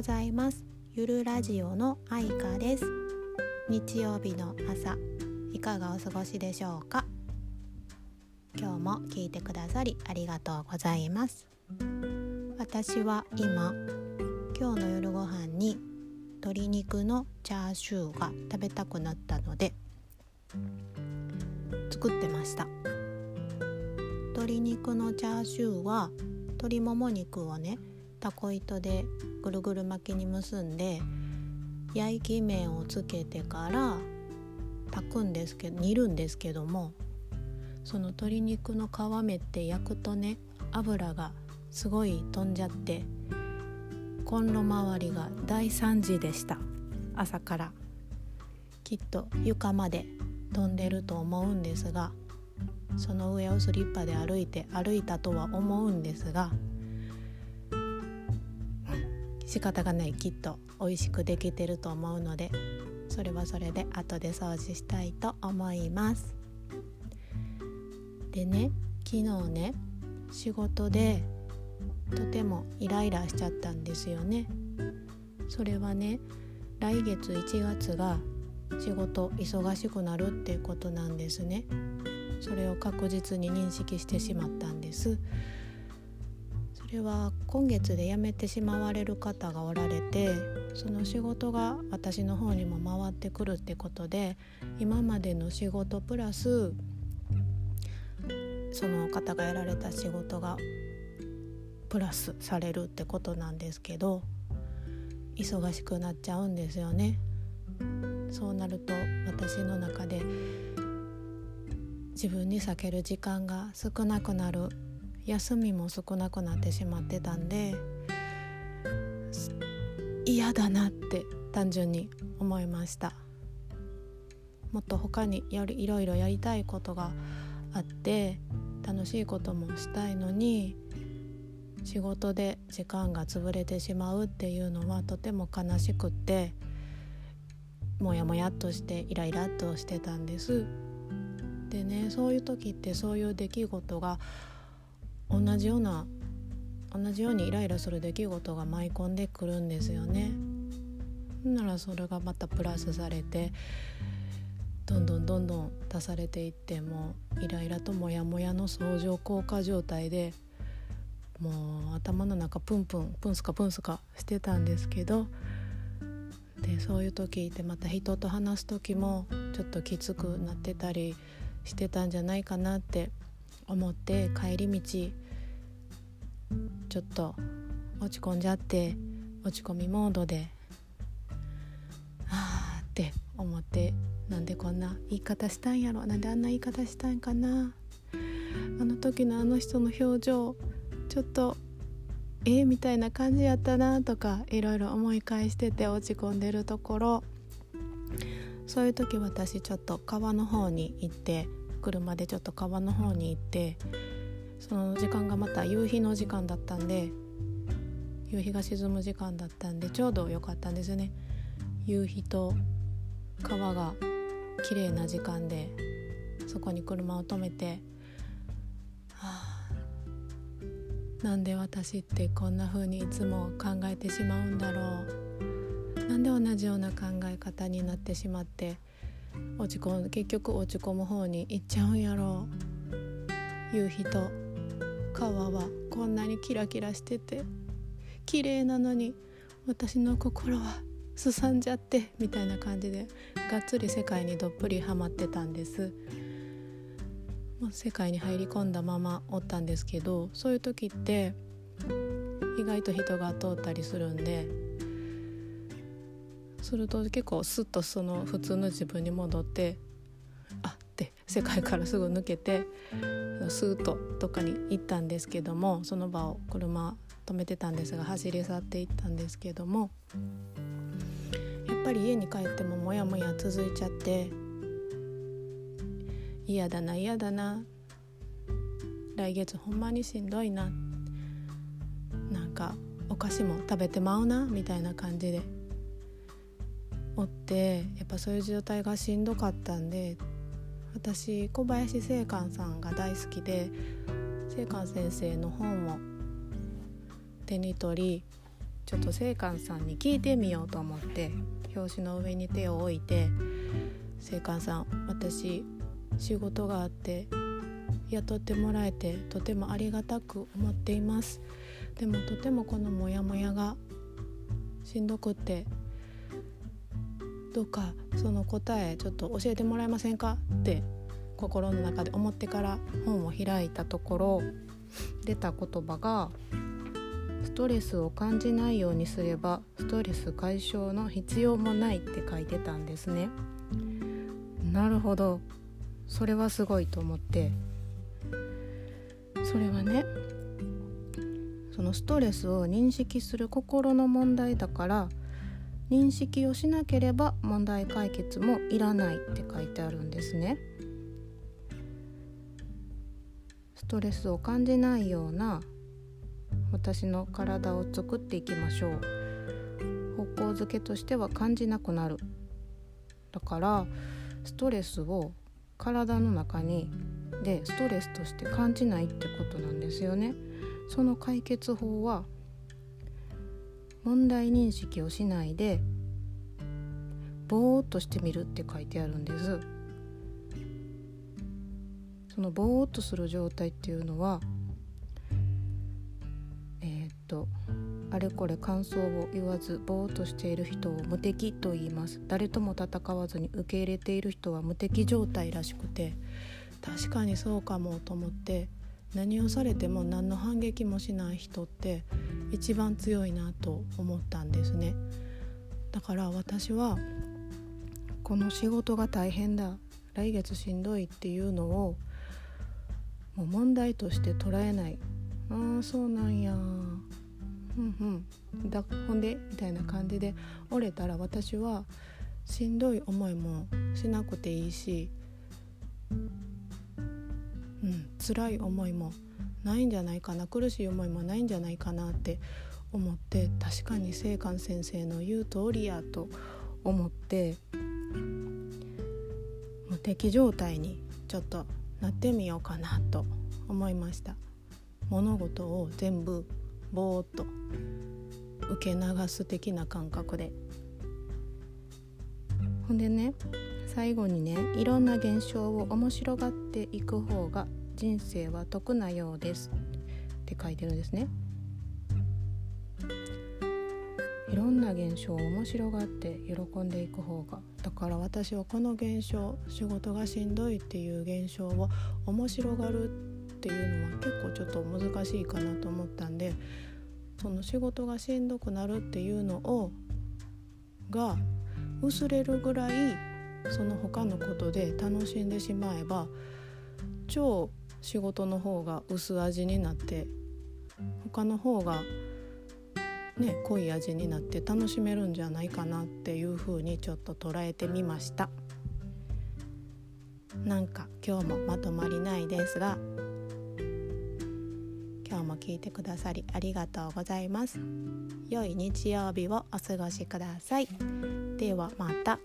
ございます。ゆるラジオのあいかです。日曜日の朝いかがお過ごしでしょうか？今日も聞いてくださりありがとうございます。私は今今日の夜ご飯に鶏肉のチャーシューが食べたくなったので作ってました。鶏肉のチャーシューは鶏もも肉をねタコ糸でぐるぐる巻きに結んで焼き面をつけてから炊くんですけど煮るんですけどもその鶏肉の皮目って焼くとね油がすごい飛んじゃってコンロ周りが大惨事でした。朝から。きっと床まで飛んでると思うんですがその上をスリッパで歩いて歩いたとは思うんですが仕方がないきっと美味しくできてると思うのでそれはそれで後で掃除したいと思います。でね昨日ね仕事でとてもイライラしちゃったんですよね。それはね来月1月が仕事忙しくなるっていうことなんですね。それを確実に認識してしまったんです。れは今月で辞めてしまわれる方がおられてその仕事が私の方にも回ってくるってことで今までの仕事プラスその方がやられた仕事がプラスされるってことなんですけど忙しくなっちゃうんですよね。そうなると私の中で自分に避ける時間が少なくなる休みも少なくなってしまってたんで嫌だなって単純に思いました。もっと他にやいろいろやりたいことがあって楽しいこともしたいのに仕事で時間が潰れてしまうっていうのはとても悲しくってもやもやっとしてイライラっとしてたんです。でねそういう時ってそういう出来事が同じような同じようにイライラする出来事が舞い込んでくるんですよね。ならそれがまたプラスされてどんどんどんどん足されていってもイライラとモヤモヤの相乗効果状態でもう頭の中プンプンプンスカプンスカしてたんですけどでそういう時ってまた人と話す時もちょっときつくなってたりしてたんじゃないかなって思って帰り道ちょっと落ち込んじゃって落ち込みモードでああって思ってなんでこんな言い方したんやろなんであんな言い方したんかな。あの時のあの人の表情ちょっとえー、みたいな感じやったなとかいろいろ思い返してて落ち込んでるところ。そういう時私ちょっと川の方に行って車でちょっと川の方に行ってその時間がまた夕日の時間だったんで夕日が沈む時間だったんでちょうど良かったんですよね。夕日と川が綺麗な時間でそこに車を止めて、はあ、なんで私ってこんな風にいつも考えてしまうんだろう。なんで同じような考え方になってしまって落ち込ん結局落ち込む方に行っちゃうんやろ。う夕日と川は。こんなにキラキラしてて。綺麗なのに。私の心はすさんじゃって。みたいな感じで。がっつり世界にどっぷりハマってたんです。もう世界に入り込んだまま。おったんですけど。そういう時って。意外と人が通ったりするんで。すると結構スッとその普通の自分に戻ってあって世界からすぐ抜けてスーッとどっかに行ったんですけどもその場を車止めてたんですが走り去っていったんですけどもやっぱり家に帰ってもモヤモヤ続いちゃって嫌だな嫌だな来月ほんまにしんどいななんかお菓子も食べてまうなみたいな感じでおってやっぱそういう状態がしんどかったんで私小林正観さんが大好きで正観先生の本を手に取りちょっと青函さんに聞いてみようと思って表紙の上に手を置いて「青函さん私仕事があって雇ってもらえてとてもありがたく思っています」でもとてもこのモヤモヤがしんどくってどうかその答えちょっと教えてもらえませんかって心の中で思ってから本を開いたところ出た言葉が「ストレスを感じないようにすればストレス解消の必要もない」って書いてたんですね。なるほどそれはすごいと思ってそれはねそのストレスを認識する心の問題だから認識をしなければ問題解決もいらないって書いてあるんですね。ストレスを感じないような私の体を作っていきましょう。方向づけとしては感じなくなる。だからストレスを体の中にでストレスとして感じないってことなんですよね。その解決法は問題認識をしないでぼーっとしてみるって書いてあるんです。そのぼーっとする状態っていうのはえー、っとあれこれ感想を言わずぼーっとしている人を無敵と言います。誰とも戦わずに受け入れている人は無敵状態らしくて確かにそうかもと思って何をされても何の反撃もしない人って一番強いなと思ったんですね。だから私はこの仕事が大変だ来月しんどいっていうのをもう問題として捉えない。ああそうなんや。うんうん。だほんでみたいな感じで折れたら私はしんどい思いもしなくていいしうん辛い思いもないんじゃないかな苦しい思いもないんじゃないかなって思って確かに青函先生の言う通りやと思って無敵状態にちょっとなってみようかなと思いました。物事を全部ぼーっと受け流す的な感覚で。ほんでね最後にねいろんな現象を面白がっていく方が人生は得なようです。って書いてるんですね。いろんな現象を面白がって喜んでいく方が。だから私はこの現象仕事がしんどいっていう現象を面白がるっていうのは結構ちょっと難しいかなと思ったんでその仕事がしんどくなるっていうのをが薄れるぐらいその他のことで楽しんでしまえば超仕事の方が薄味になって他の方がね濃い味になって楽しめるんじゃないかなっていう風にちょっと捉えてみました。なんか今日もまとまりないですが今日も聞いてくださりありがとうございます。良い日曜日をお過ごしください。ではまた。